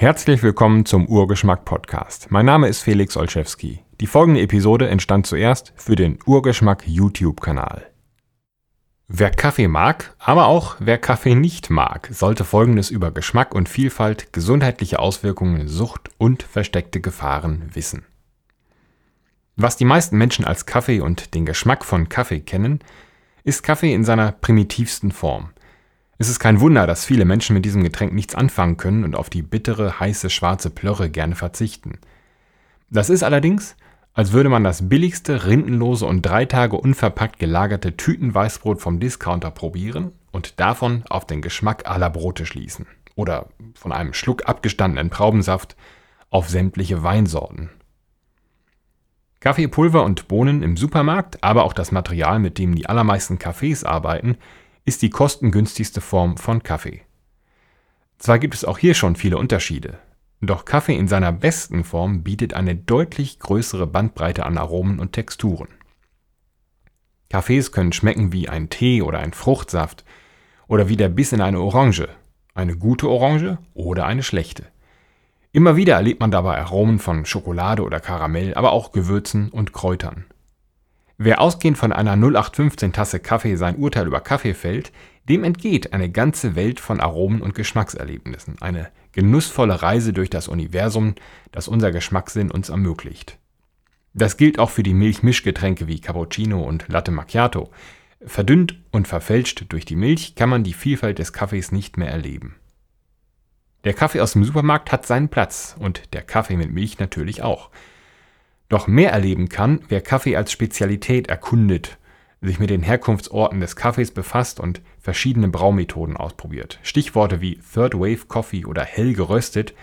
Herzlich willkommen zum Urgeschmack Podcast. Mein Name ist Felix Olszewski. Die folgende Episode entstand zuerst für den Urgeschmack YouTube-Kanal. Wer Kaffee mag, aber auch wer Kaffee nicht mag, sollte Folgendes über Geschmack und Vielfalt, gesundheitliche Auswirkungen, Sucht und versteckte Gefahren wissen. Was die meisten Menschen als Kaffee und den Geschmack von Kaffee kennen, ist Kaffee in seiner primitivsten Form. Es ist kein Wunder, dass viele Menschen mit diesem Getränk nichts anfangen können und auf die bittere, heiße, schwarze Plörre gerne verzichten. Das ist allerdings, als würde man das billigste, rindenlose und drei Tage unverpackt gelagerte Tütenweißbrot vom Discounter probieren und davon auf den Geschmack aller Brote schließen. Oder von einem Schluck abgestandenen Traubensaft auf sämtliche Weinsorten. Kaffeepulver und Bohnen im Supermarkt, aber auch das Material, mit dem die allermeisten Cafés arbeiten, ist die kostengünstigste Form von Kaffee. Zwar gibt es auch hier schon viele Unterschiede, doch Kaffee in seiner besten Form bietet eine deutlich größere Bandbreite an Aromen und Texturen. Kaffees können schmecken wie ein Tee oder ein Fruchtsaft oder wie der Biss in eine Orange, eine gute Orange oder eine schlechte. Immer wieder erlebt man dabei Aromen von Schokolade oder Karamell, aber auch Gewürzen und Kräutern. Wer ausgehend von einer 0815 Tasse Kaffee sein Urteil über Kaffee fällt, dem entgeht eine ganze Welt von Aromen und Geschmackserlebnissen, eine genussvolle Reise durch das Universum, das unser Geschmackssinn uns ermöglicht. Das gilt auch für die Milchmischgetränke wie Cappuccino und Latte Macchiato. Verdünnt und verfälscht durch die Milch kann man die Vielfalt des Kaffees nicht mehr erleben. Der Kaffee aus dem Supermarkt hat seinen Platz und der Kaffee mit Milch natürlich auch. Doch mehr erleben kann, wer Kaffee als Spezialität erkundet, sich mit den Herkunftsorten des Kaffees befasst und verschiedene Braumethoden ausprobiert. Stichworte wie Third Wave Coffee oder hell geröstet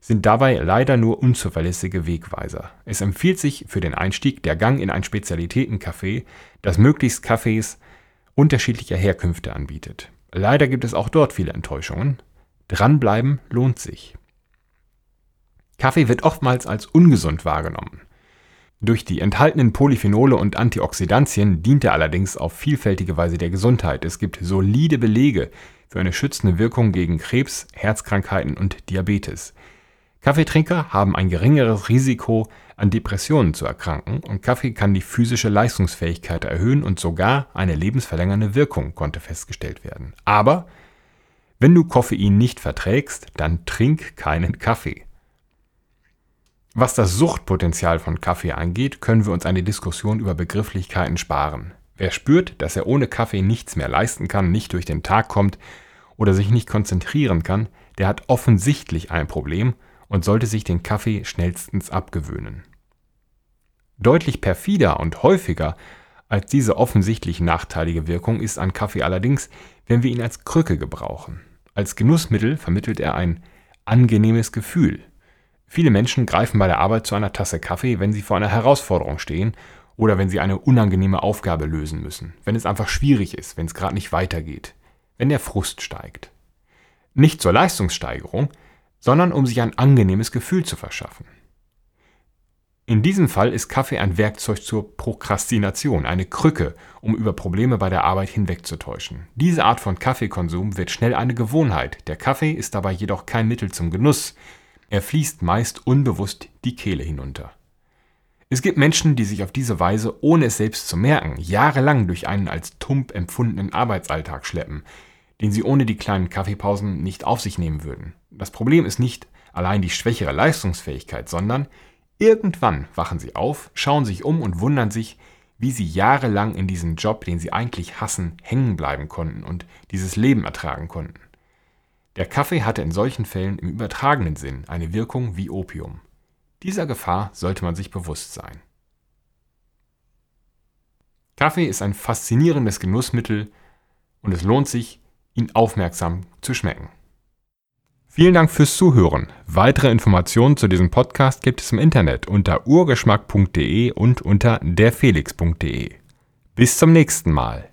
sind dabei leider nur unzuverlässige Wegweiser. Es empfiehlt sich für den Einstieg der Gang in ein Spezialitätencafé, das möglichst Kaffees unterschiedlicher Herkünfte anbietet. Leider gibt es auch dort viele Enttäuschungen. Dranbleiben lohnt sich. Kaffee wird oftmals als ungesund wahrgenommen. Durch die enthaltenen Polyphenole und Antioxidantien dient er allerdings auf vielfältige Weise der Gesundheit. Es gibt solide Belege für eine schützende Wirkung gegen Krebs, Herzkrankheiten und Diabetes. Kaffeetrinker haben ein geringeres Risiko, an Depressionen zu erkranken und Kaffee kann die physische Leistungsfähigkeit erhöhen und sogar eine lebensverlängernde Wirkung konnte festgestellt werden. Aber wenn du Koffein nicht verträgst, dann trink keinen Kaffee. Was das Suchtpotenzial von Kaffee angeht, können wir uns eine Diskussion über Begrifflichkeiten sparen. Wer spürt, dass er ohne Kaffee nichts mehr leisten kann, nicht durch den Tag kommt oder sich nicht konzentrieren kann, der hat offensichtlich ein Problem und sollte sich den Kaffee schnellstens abgewöhnen. Deutlich perfider und häufiger als diese offensichtlich nachteilige Wirkung ist ein Kaffee allerdings, wenn wir ihn als Krücke gebrauchen. Als Genussmittel vermittelt er ein angenehmes Gefühl, Viele Menschen greifen bei der Arbeit zu einer Tasse Kaffee, wenn sie vor einer Herausforderung stehen oder wenn sie eine unangenehme Aufgabe lösen müssen, wenn es einfach schwierig ist, wenn es gerade nicht weitergeht, wenn der Frust steigt. Nicht zur Leistungssteigerung, sondern um sich ein angenehmes Gefühl zu verschaffen. In diesem Fall ist Kaffee ein Werkzeug zur Prokrastination, eine Krücke, um über Probleme bei der Arbeit hinwegzutäuschen. Diese Art von Kaffeekonsum wird schnell eine Gewohnheit. Der Kaffee ist dabei jedoch kein Mittel zum Genuss, er fließt meist unbewusst die Kehle hinunter. Es gibt Menschen, die sich auf diese Weise, ohne es selbst zu merken, jahrelang durch einen als tump empfundenen Arbeitsalltag schleppen, den sie ohne die kleinen Kaffeepausen nicht auf sich nehmen würden. Das Problem ist nicht allein die schwächere Leistungsfähigkeit, sondern irgendwann wachen sie auf, schauen sich um und wundern sich, wie sie jahrelang in diesem Job, den sie eigentlich hassen, hängen bleiben konnten und dieses Leben ertragen konnten. Der Kaffee hatte in solchen Fällen im übertragenen Sinn eine Wirkung wie Opium. Dieser Gefahr sollte man sich bewusst sein. Kaffee ist ein faszinierendes Genussmittel und es lohnt sich, ihn aufmerksam zu schmecken. Vielen Dank fürs Zuhören. Weitere Informationen zu diesem Podcast gibt es im Internet unter urgeschmack.de und unter derfelix.de. Bis zum nächsten Mal.